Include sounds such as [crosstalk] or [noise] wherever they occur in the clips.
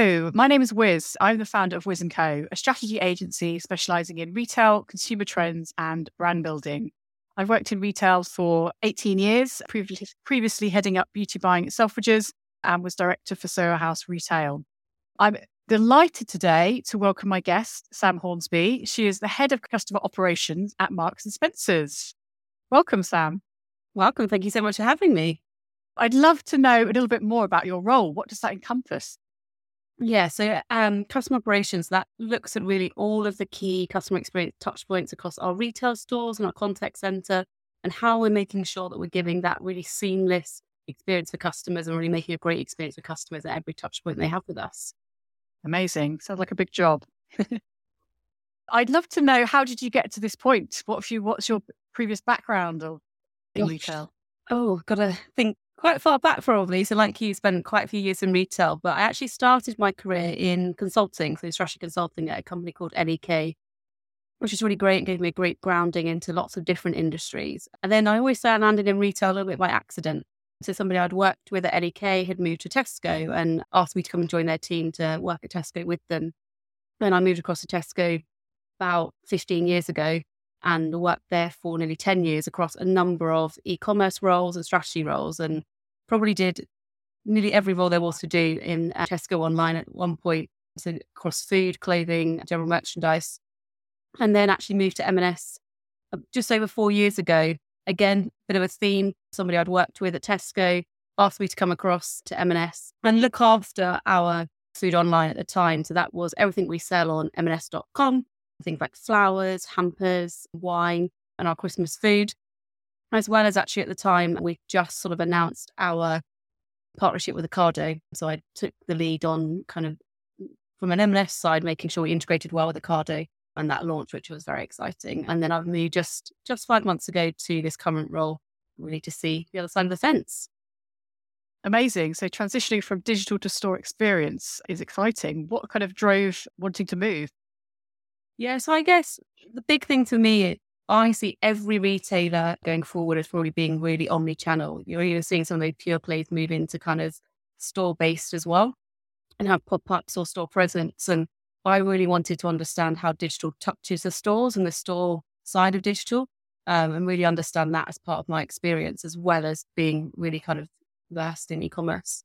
Hello, my name is Wiz. I'm the founder of Wiz & Co., a strategy agency specializing in retail, consumer trends, and brand building. I've worked in retail for 18 years, previously, previously heading up beauty buying at Selfridges and was director for Soho House Retail. I'm delighted today to welcome my guest, Sam Hornsby. She is the head of customer operations at Marks and Spencer's. Welcome, Sam. Welcome. Thank you so much for having me. I'd love to know a little bit more about your role. What does that encompass? Yeah, so um, customer operations that looks at really all of the key customer experience touch points across our retail stores and our contact center, and how we're making sure that we're giving that really seamless experience for customers and really making a great experience for customers at every touch point they have with us. Amazing. Sounds like a big job. [laughs] I'd love to know how did you get to this point? What you what's your previous background or in Gosh. retail? Oh, gotta think quite far back probably. So like you spent quite a few years in retail, but I actually started my career in consulting, so strategy consulting at a company called LEK, which is really great and gave me a great grounding into lots of different industries. And then I always say I landed in retail a little bit by accident. So somebody I'd worked with at LEK had moved to Tesco and asked me to come and join their team to work at Tesco with them. Then I moved across to Tesco about 15 years ago and worked there for nearly 10 years across a number of e-commerce roles and strategy roles and probably did nearly every role there was to do in uh, Tesco online at one point. So across food, clothing, general merchandise, and then actually moved to M&S uh, just over four years ago. Again, bit of a theme. Somebody I'd worked with at Tesco asked me to come across to M&S and look after our food online at the time. So that was everything we sell on M&S.com, things like flowers, hampers, wine, and our Christmas food. As well as actually at the time, we just sort of announced our partnership with Ocado. So I took the lead on kind of from an M&S side, making sure we integrated well with Ocado and that launch, which was very exciting. And then I've moved just just five months ago to this current role, really to see the other side of the fence. Amazing. So transitioning from digital to store experience is exciting. What kind of drove wanting to move? Yeah, so I guess the big thing for me, I see every retailer going forward as probably being really omni-channel. You're even seeing some of the pure plays move into kind of store based as well and have pop-ups or store presence. And I really wanted to understand how digital touches the stores and the store side of digital um, and really understand that as part of my experience, as well as being really kind of versed in e-commerce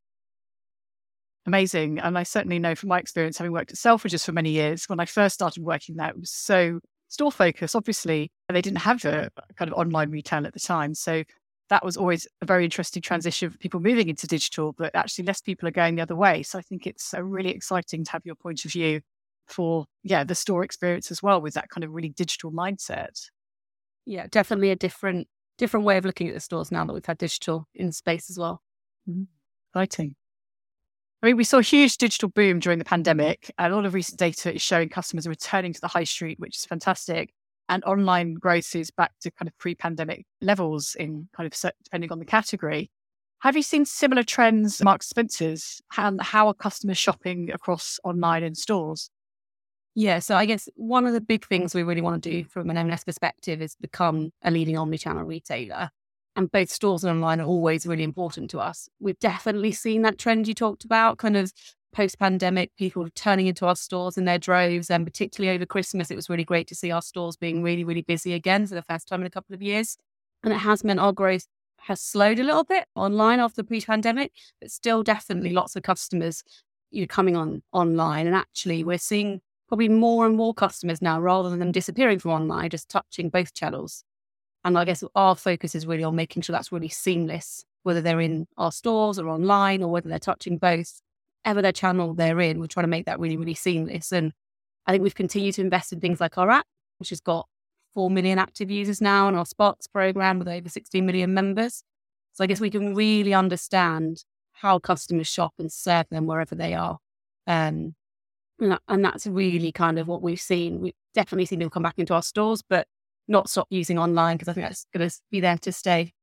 amazing. And I certainly know from my experience, having worked at Selfridges for many years, when I first started working there, it was so store focus, obviously. They didn't have a kind of online retail at the time. So that was always a very interesting transition for people moving into digital, but actually less people are going the other way. So I think it's uh, really exciting to have your point of view for, yeah, the store experience as well with that kind of really digital mindset. Yeah, definitely a different different way of looking at the stores now that we've had digital in space as well. Mm-hmm. Exciting. I mean, we saw a huge digital boom during the pandemic, and all of recent data is showing customers are returning to the high street, which is fantastic. And online growth is back to kind of pre pandemic levels in kind of depending on the category. Have you seen similar trends, Mark Spencer's? And how are customers shopping across online and stores? Yeah, so I guess one of the big things we really want to do from an M&S perspective is become a leading omni-channel retailer and both stores and online are always really important to us. We've definitely seen that trend you talked about, kind of post pandemic, people turning into our stores in their droves. And particularly over Christmas, it was really great to see our stores being really, really busy again for the first time in a couple of years. And it has meant our growth has slowed a little bit online after the pre pandemic, but still definitely lots of customers you know, coming on online. And actually, we're seeing probably more and more customers now rather than them disappearing from online, just touching both channels. And I guess our focus is really on making sure that's really seamless, whether they're in our stores or online or whether they're touching both, ever their channel they're in, we're trying to make that really, really seamless. And I think we've continued to invest in things like our app, which has got 4 million active users now, and our Sparks program with over 16 million members. So I guess we can really understand how customers shop and serve them wherever they are. Um, and that's really kind of what we've seen. We've definitely seen them come back into our stores, but not stop using online because I think that's going to be there to stay.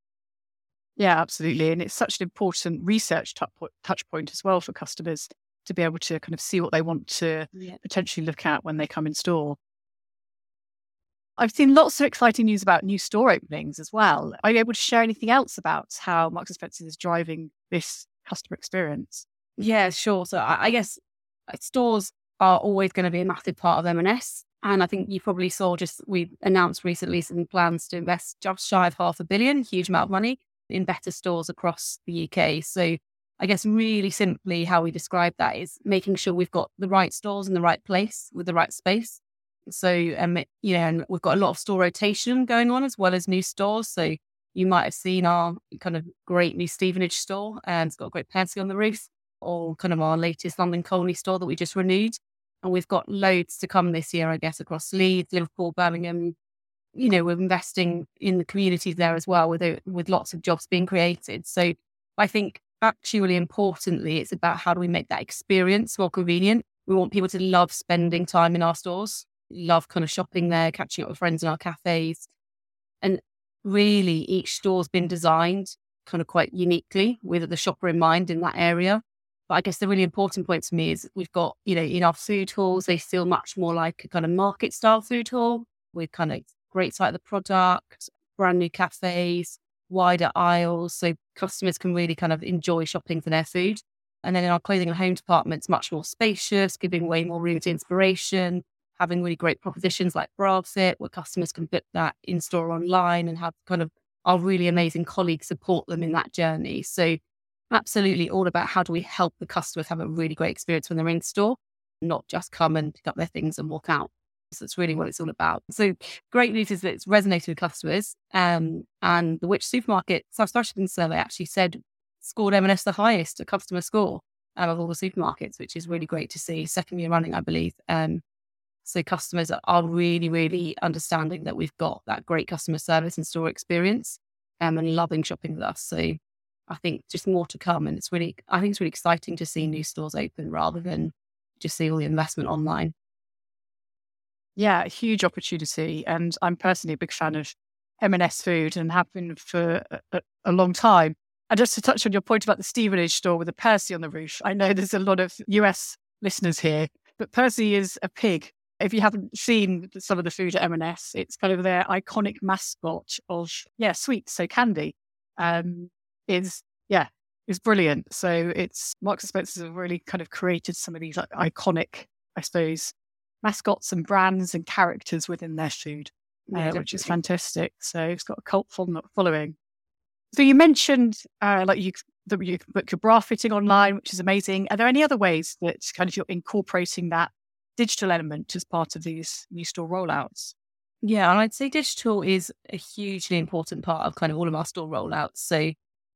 Yeah, absolutely. And it's such an important research touch point as well for customers to be able to kind of see what they want to yeah. potentially look at when they come in store. I've seen lots of exciting news about new store openings as well. Are you able to share anything else about how Marks and Spencer is driving this customer experience? Yeah, sure. So I, I guess uh, stores are always going to be a massive part of M&S. And I think you probably saw just we announced recently some plans to invest just shy of half a billion, huge amount of money in better stores across the UK. So I guess really simply how we describe that is making sure we've got the right stores in the right place with the right space. So um, you know, and we've got a lot of store rotation going on as well as new stores. So you might have seen our kind of great new Stevenage store, and it's got a great Percy on the roof, or kind of our latest London Colney store that we just renewed. And we've got loads to come this year, I guess, across Leeds, Liverpool, Birmingham. You know, we're investing in the communities there as well, with with lots of jobs being created. So I think actually, importantly, it's about how do we make that experience more convenient. We want people to love spending time in our stores, love kind of shopping there, catching up with friends in our cafes. And really each store's been designed kind of quite uniquely with the shopper in mind in that area. But I guess the really important point to me is we've got, you know, in our food halls, they feel much more like a kind of market style food hall with kind of great sight of the product, brand new cafes, wider aisles. So customers can really kind of enjoy shopping for their food. And then in our clothing and home department, it's much more spacious, giving way more room to inspiration, having really great propositions like BraFit, where customers can book that in store online and have kind of our really amazing colleagues support them in that journey. So, absolutely all about how do we help the customers have a really great experience when they're in store, not just come and pick up their things and walk out. So that's really what it's all about. So great news is that it's resonated with customers. Um, and the Which Supermarket South survey actually said scored M&S the highest a customer score um, of all the supermarkets, which is really great to see. Second year running, I believe. Um, so customers are really, really understanding that we've got that great customer service and store experience um, and loving shopping with us. So I think just more to come. And it's really, I think it's really exciting to see new stores open rather than just see all the investment online. Yeah, huge opportunity. And I'm personally a big fan of M&S food and have been for a, a, long time. And just to touch on your point about the Stevenage store with the Percy on the roof, I know there's a lot of US listeners here, but Percy is a pig if you haven't seen some of the food at M&S, it's kind of their iconic mascot of yeah sweets. So candy um, is yeah is brilliant. So it's Marks and Spencer's have really kind of created some of these like, iconic, I suppose, mascots and brands and characters within their food, uh, which is fantastic. So it's got a cult following. So you mentioned uh, like you that you can book your bra fitting online, which is amazing. Are there any other ways that kind of you're incorporating that digital element as part of these new store rollouts? Yeah, and I'd say digital is a hugely important part of kind of all of our store rollouts. So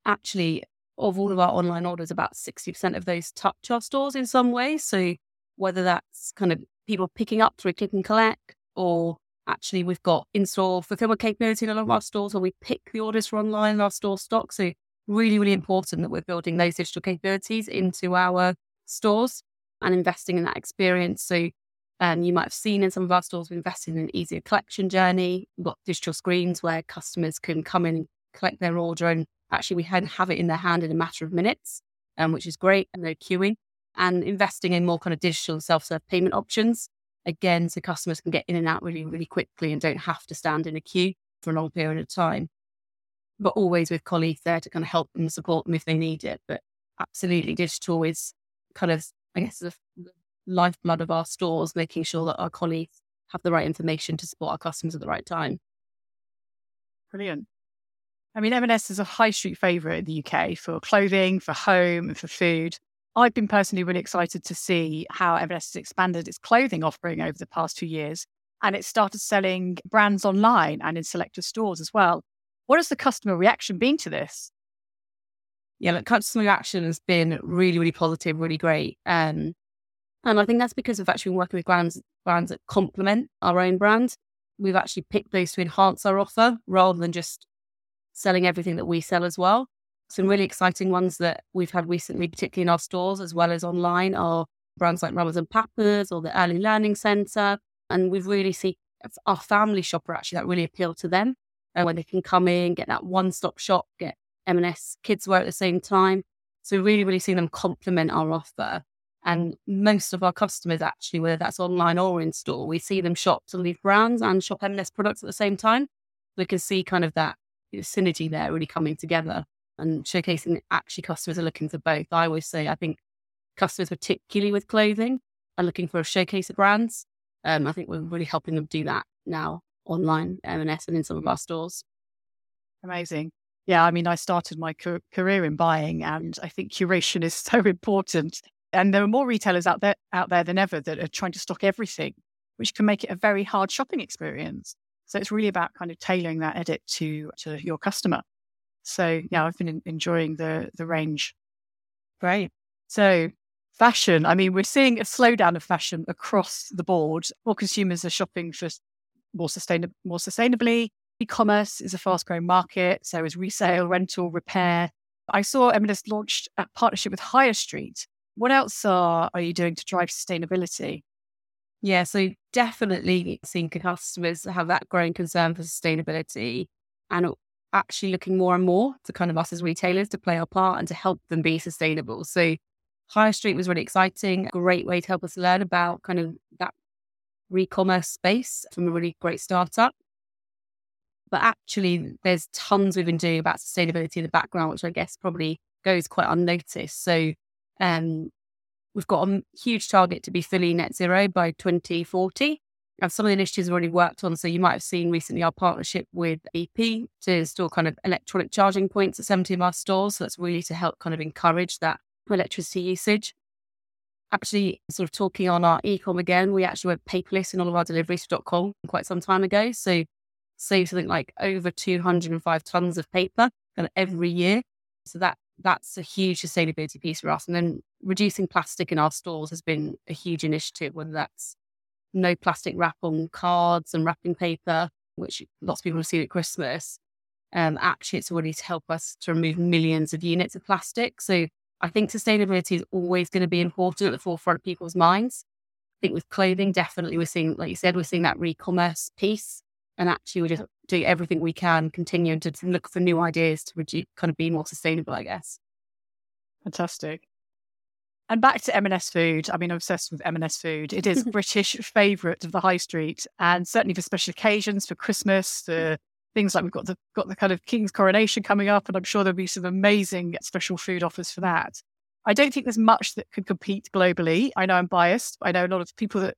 actually, of all of our online orders, about 60% of those touch our stores in some way. So whether that's kind of people picking up through click and collect or actually we've got in-store fulfillment capability in a lot of our stores where we pick the orders from online in our store stock. So really, really important that we're building those digital capabilities into our stores and investing in that experience. So um, you might have seen in some of our stores, we've invested in an easier collection journey. We've got digital screens where customers can come in and collect their order and actually we can have it in their hand in a matter of minutes, um, which is great and no queuing. And investing in more kind of digital self-serve payment options, again, so customers can get in and out really, really quickly and don't have to stand in a queue for a long period of time. But always with colleagues there to kind of help them support them if they need it. But absolutely, digital is kind of I guess, the, lifeblood of our stores, making sure that our colleagues have the right information to support our customers at the right time. Brilliant. I mean, M&S is a high street favourite in the UK for clothing, for home, and for food. I've been personally really excited to see how M&S has expanded its clothing offering over the past two years, and it started selling brands online and in selected stores as well. What has the customer reaction been to this? yeah, like customer reaction has been really, really positive, really great. Um, and I think that's because we've actually been working with brands, brands that complement our own brand. We've actually picked those to enhance our offer rather than just selling everything that we sell as well. Some really exciting ones that we've had recently, particularly in our stores as well as online, are brands like Mamas and Papas or the Early Learning Centre. And we've really seen our family shopper actually that really appeal to them. And uh, when they can come in, get that one stop shop, get M&S kids wear at the same time. So we really, really seeing them complement our offer. And most of our customers actually, whether that's online or in store, we see them shop to leave brands and shop M&S products at the same time. We can see kind of that synergy there really coming together and showcasing that actually customers are looking for both. I always say, I think customers, particularly with clothing, are looking for a showcase of brands. Um, I think we're really helping them do that now online, M&S, and in some of our stores. Amazing. Yeah, I mean, I started my career in buying, and I think curation is [laughs] so important. And there are more retailers out there out there than ever that are trying to stock everything, which can make it a very hard shopping experience. So it's really about kind of tailoring that edit to to your customer. So yeah, I've been enjoying the the range. Great. So fashion. I mean, we're seeing a slowdown of fashion across the board. More consumers are shopping for more sustainable, more sustainably. E-commerce is a fast-growing market. So is resale, rental, repair. I saw M&S launched a partnership with Hirestreet. What else are, are you doing to drive sustainability? Yeah, so definitely seeing customers have that growing concern for sustainability and actually looking more and more to kind of us as retailers to play our part and to help them be sustainable. So Hirestreet was really exciting, great way to help us learn about kind of that re-commerce space from a really great startup. But actually, there's tons we've been doing about sustainability in the background, which I guess probably goes quite unnoticed. So, um, we've got a huge target to be fully net zero by 2040. And some of the initiatives we've already worked on. So, you might have seen recently our partnership with BP to install kind of electronic charging points at 70 of our stores. So, that's really to help kind of encourage that electricity usage. Actually, sort of talking on our ecom again, we actually went paperless in all of our deliveries to .com quite some time ago. So save something like over 205 tons of paper kind of every year. So that that's a huge sustainability piece for us. And then reducing plastic in our stores has been a huge initiative, whether that's no plastic wrap on cards and wrapping paper, which lots of people have seen at Christmas. Um, actually, it's already to help us to remove millions of units of plastic. So I think sustainability is always going to be important at the forefront of people's minds. I think with clothing, definitely we're seeing, like you said, we're seeing that re-commerce piece. And actually we're just doing everything we can, continuing to look for new ideas to reduce, kind of be more sustainable, I guess. Fantastic. And back to M&S Food. I mean, I'm obsessed with M&S Food. It is [laughs] British favourite of the high street, and certainly for special occasions, for Christmas, for things like we've got the got the kind of king's coronation coming up, and I'm sure there'll be some amazing special food offers for that. I don't think there's much that could compete globally. I know I'm biased. I know a lot of people that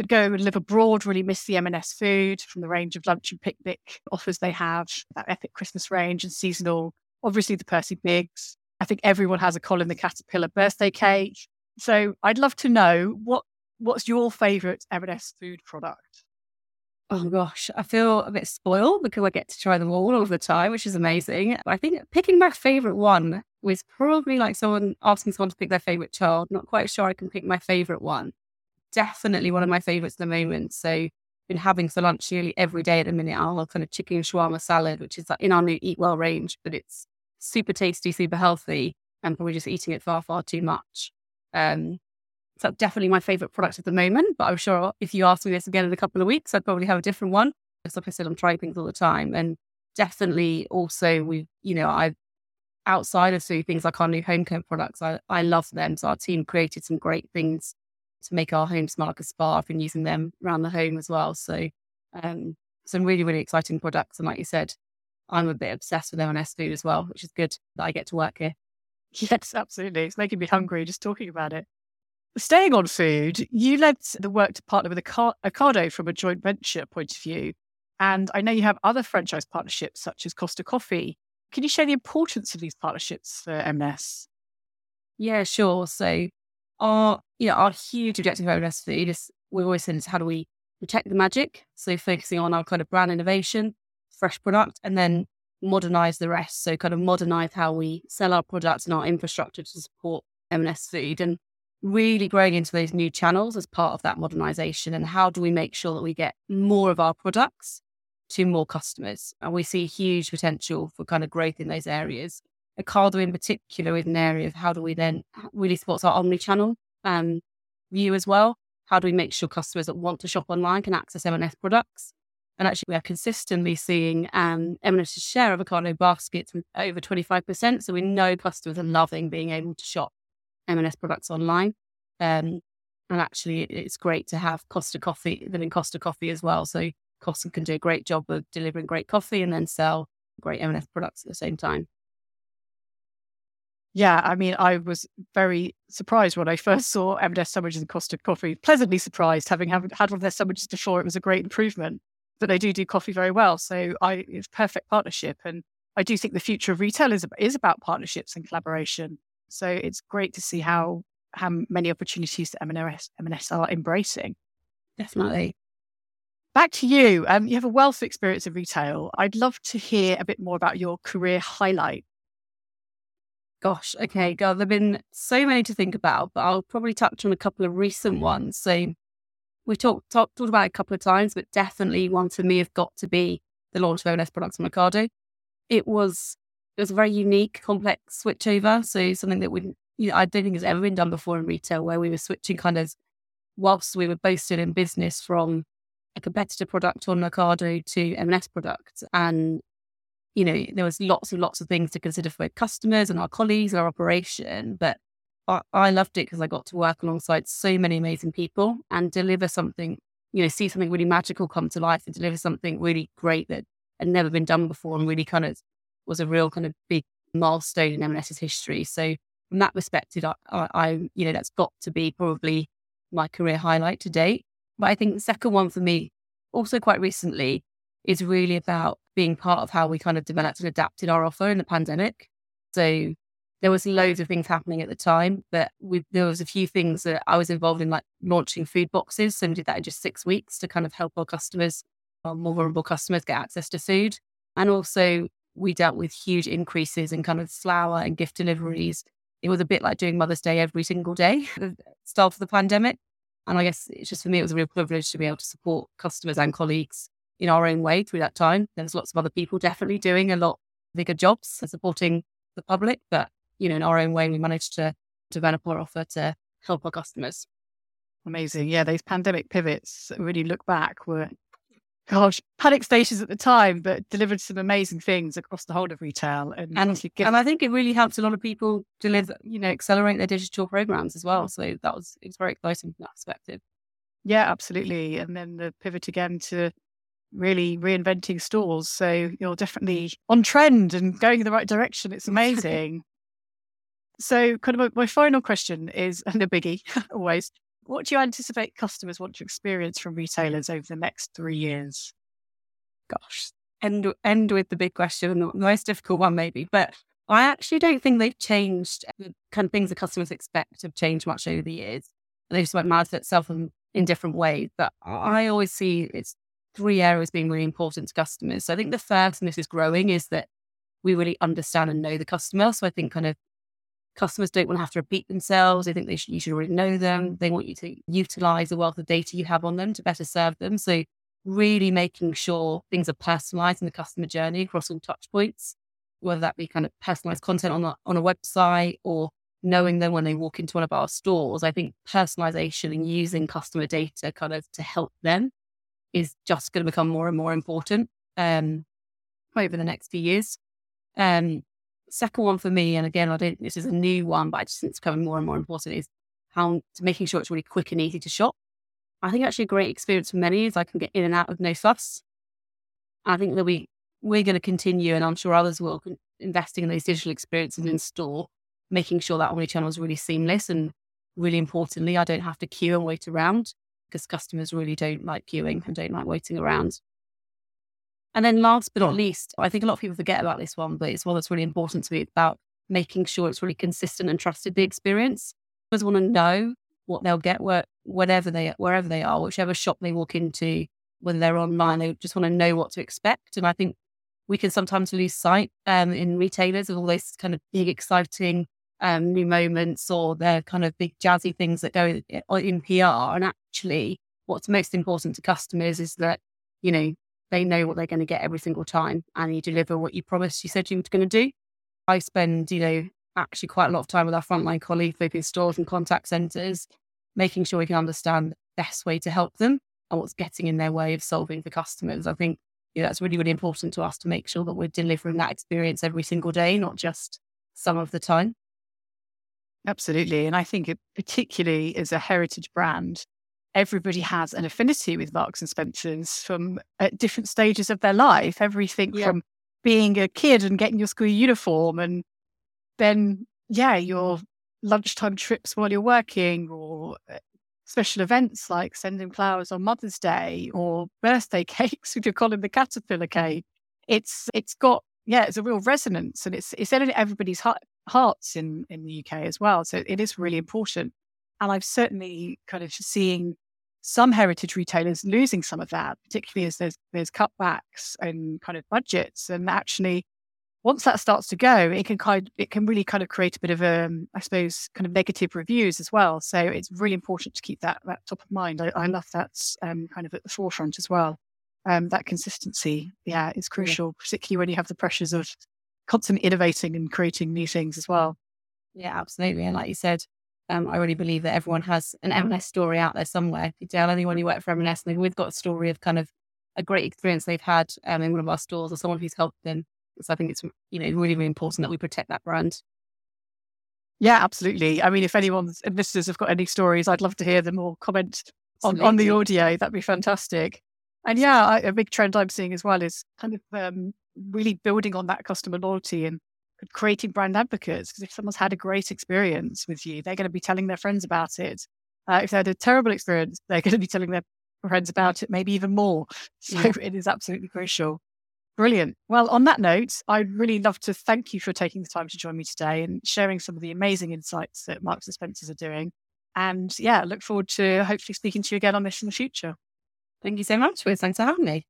that go and live abroad really miss the M&S food from the range of lunch and picnic offers they have, that epic Christmas range and seasonal. Obviously, the Percy Pigs. I think everyone has a Colin the Caterpillar birthday cake. So I'd love to know what what's your favourite M&S food product? Oh gosh, I feel a bit spoiled because I get to try them all all the time, which is amazing. I think picking my favorite one was probably like someone asking someone to pick their favorite child. Not quite sure I can pick my favorite one. Definitely one of my favorites at the moment. So been having for lunch nearly every day at the minute. Our kind of chicken shawarma salad, which is like in our new Eat Well range, but it's super tasty, super healthy, and probably just eating it far, far too much. Um, so definitely my favorite product at the moment. But I'm sure if you ask me this again in a couple of weeks, I'd probably have a different one. Because like I said, I'm trying things all the time. And definitely also we, you know, I outside of things like our new home care products, I, I love them. So our team created some great things to make our home smell like a spa. I've been using them around the home as well. So um, some really, really exciting products. And like you said, I'm a bit obsessed with M&S food as well, which is good that I get to work here. [laughs] Yes, absolutely. It's making me hungry just talking about it. Staying on food, you led the work to partner with Ocado from a joint venture point of view. And I know you have other franchise partnerships such as Costa Coffee. Can you share the importance of these partnerships for M&S? Yeah, sure. So our, you know, our huge objective of M&S Food is we've always said is how do we protect the magic? So focusing on our kind of brand innovation, fresh product, and then modernize the rest. So kind of modernize how we sell our products and our infrastructure to support M&S Food. And really growing into those new channels as part of that modernization and how do we make sure that we get more of our products to more customers and we see huge potential for kind of growth in those areas Ocado in particular is an area of how do we then really support our omni-channel um, view as well how do we make sure customers that want to shop online can access M&S products and actually we are consistently seeing um, M&S's share of Ocado baskets over 25% so we know customers are loving being able to shop M&S products online. Um, and actually, it's great to have Costa Coffee, them in Costa Coffee as well. So Costa can do a great job of delivering great coffee and then sell great M&S products at the same time. Yeah, I mean, I was very surprised when I first saw M&S sandwiches and Costa Coffee. Pleasantly surprised, having had one of their sandwiches before. It was a great improvement. But they do do coffee very well, so I it's perfect partnership. And I do think the future of retail is is about partnerships and collaboration. So it's great to see how how many opportunities that M&S, M&S are embracing. Definitely. Back to you. Um, you have a wealth of experience in retail. I'd love to hear a bit more about your career highlight. Gosh, okay, God, there've been so many to think about, but I'll probably touch on a couple of recent ones. So we talked talk, talked about a couple of times, but definitely one for me have got to be the launch of M&S products on Ocado. It was it was a very unique, complex switchover. So something that we you know, I don't think has ever been done before in retail, where we were switching kind of whilst we were both still in business from a competitor product on Ocado to M&S product. And, you know, there was lots and lots of things to consider for customers and our colleagues, and our operation. But I, I loved it because I got to work alongside so many amazing people and deliver something, you know, see something really magical come to life and deliver something really great that had never been done before and really kind of was a real kind of big milestone in M&S's history. So from that perspective, I, I, you know, that's got to be probably my career highlight to date. But I think the second one for me, also quite recently, is really about being part of how we kind of developed and adapted our offer in the pandemic. So there was loads of things happening at the time, but we, there was a few things that I was involved in, like launching food boxes. So we did that in just six weeks to kind of help our customers, our more vulnerable customers, get access to food. And also we dealt with huge increases in kind of flour and gift deliveries. It was a bit like doing Mother's Day every single day, [laughs] the start of the pandemic. And I guess it's just for me, it was a real privilege to be able to support customers and colleagues in our own way through that time. There's lots of other people definitely doing a lot bigger jobs and supporting the public, but you know, in our own way, we managed to develop our offer to help our customers. Amazing. Yeah, those pandemic pivots really look back were gosh, panic stations at the time, but delivered some amazing things across the whole of retail. And and, get... and I think it really helped a lot of people deliver, you know, accelerate their digital programs as well. So that was it's very exciting from that perspective. Yeah, absolutely. And then the pivot again to really reinventing stores. So you're definitely on trend and going in the right direction. It's amazing. so, kind of my final question is, [laughs] and a biggie [laughs] always, what do you anticipate customers want to experience from retailers over the next three years? Gosh, end end with the big question, the most difficult one maybe. But I actually don't think they've changed the kind of things the customers expect have changed much over the years. They just might manifest itself in, in different ways. But I always see it's three areas being really important to customers. So I think the first, and this is growing, is that we really understand and know the customer. So I think kind of Customers don't want to have to repeat themselves. They think they should, you should already know them. They want you to utilize the wealth of data you have on them to better serve them. So, really making sure things are personalized in the customer journey across all touch points, whether that be kind of personalized content on a, on a website or knowing them when they walk into one of our stores. I think personalization and using customer data kind of to help them is just going to become more and more important um, over the next few years. Um, second one for me, and again, I don't, this is a new one, but I just think it's becoming more and more important, is how making sure it's really quick and easy to shop. I think actually a great experience for many is I can get in and out with no fuss. I think that we, we're going to continue, and I'm sure others will, investing in those digital experiences in store, making sure that omnichannel is really seamless. And really importantly, I don't have to queue and wait around because customers really don't like queuing and don't like waiting around. And then last but not least, I think a lot of people forget about this one, but it's one that's really important to me about making sure it's really consistent and trusted the experience. Just want to know what they'll get where, whenever they wherever they are, whichever shop they walk into, whether they're online, they just want to know what to expect. And I think we can sometimes lose sight um, in retailers of all those kind of big, exciting um, new moments or their kind of big jazzy things that go in, PR. And actually, what's most important to customers is that you know they know what they're going to get every single time and you deliver what you promised you said you were going to do. I spend, you know, actually quite a lot of time with our frontline colleagues, in stores and contact centres, making sure we can understand the best way to help them and what's getting in their way of solving for customers. I think you know, that's really, really important to us to make sure that we're delivering that experience every single day, not just some of the time. Absolutely. And I think it particularly as a heritage brand, everybody has an affinity with Marks and Spencers from at different stages of their life. Everything yeah. from being a kid and getting your school uniform and then yeah, your mm. lunchtime trips while you're working or uh, special events like sending flowers on Mother's Day or birthday [laughs] cakes with your Colin the Caterpillar mm. cake. It's it's got yeah, it's a real resonance and it's it's in everybody's heart, hearts in in the UK as well. So it is really important. And I've certainly kind of seeing some heritage retailers losing some of that, particularly as there's there's cutbacks and kind of budgets. And actually, once that starts to go, it can kind it can really kind of create a bit of a, um, I suppose, kind of negative reviews as well. So it's really important to keep that that top of mind. I, I love that um, kind of at the forefront as well. Um, that consistency, yeah, is crucial, yeah. particularly when you have the pressures of constantly innovating and creating new things as well. Yeah, absolutely. And like you said, um, I really believe that everyone has an M&S story out there somewhere. If you tell anyone you work for M&S, and we've got a story of kind of a great experience they've had um, in one of our stores or someone who's helped them. So I think it's you know really really important that we protect that brand. Yeah, absolutely. I mean, if anyone's listeners have got any stories, I'd love to hear them or comment on, on the audio. That'd be fantastic. And yeah, I, a big trend I'm seeing as well is kind of um, really building on that customer loyalty and creating brand advocates. Because if someone's had a great experience with you, they're going to be telling their friends about it. Uh, if they had a terrible experience, they're going to be telling their friends about it, maybe even more. [laughs] So yeah. it is absolutely crucial. Brilliant. Well, on that note, I'd really love to thank you for taking the time to join me today and sharing some of the amazing insights that Marks and Spencers are doing. And yeah, look forward to hopefully speaking to you again on this in the future. Thank you so much, Wiz. Thanks for having me.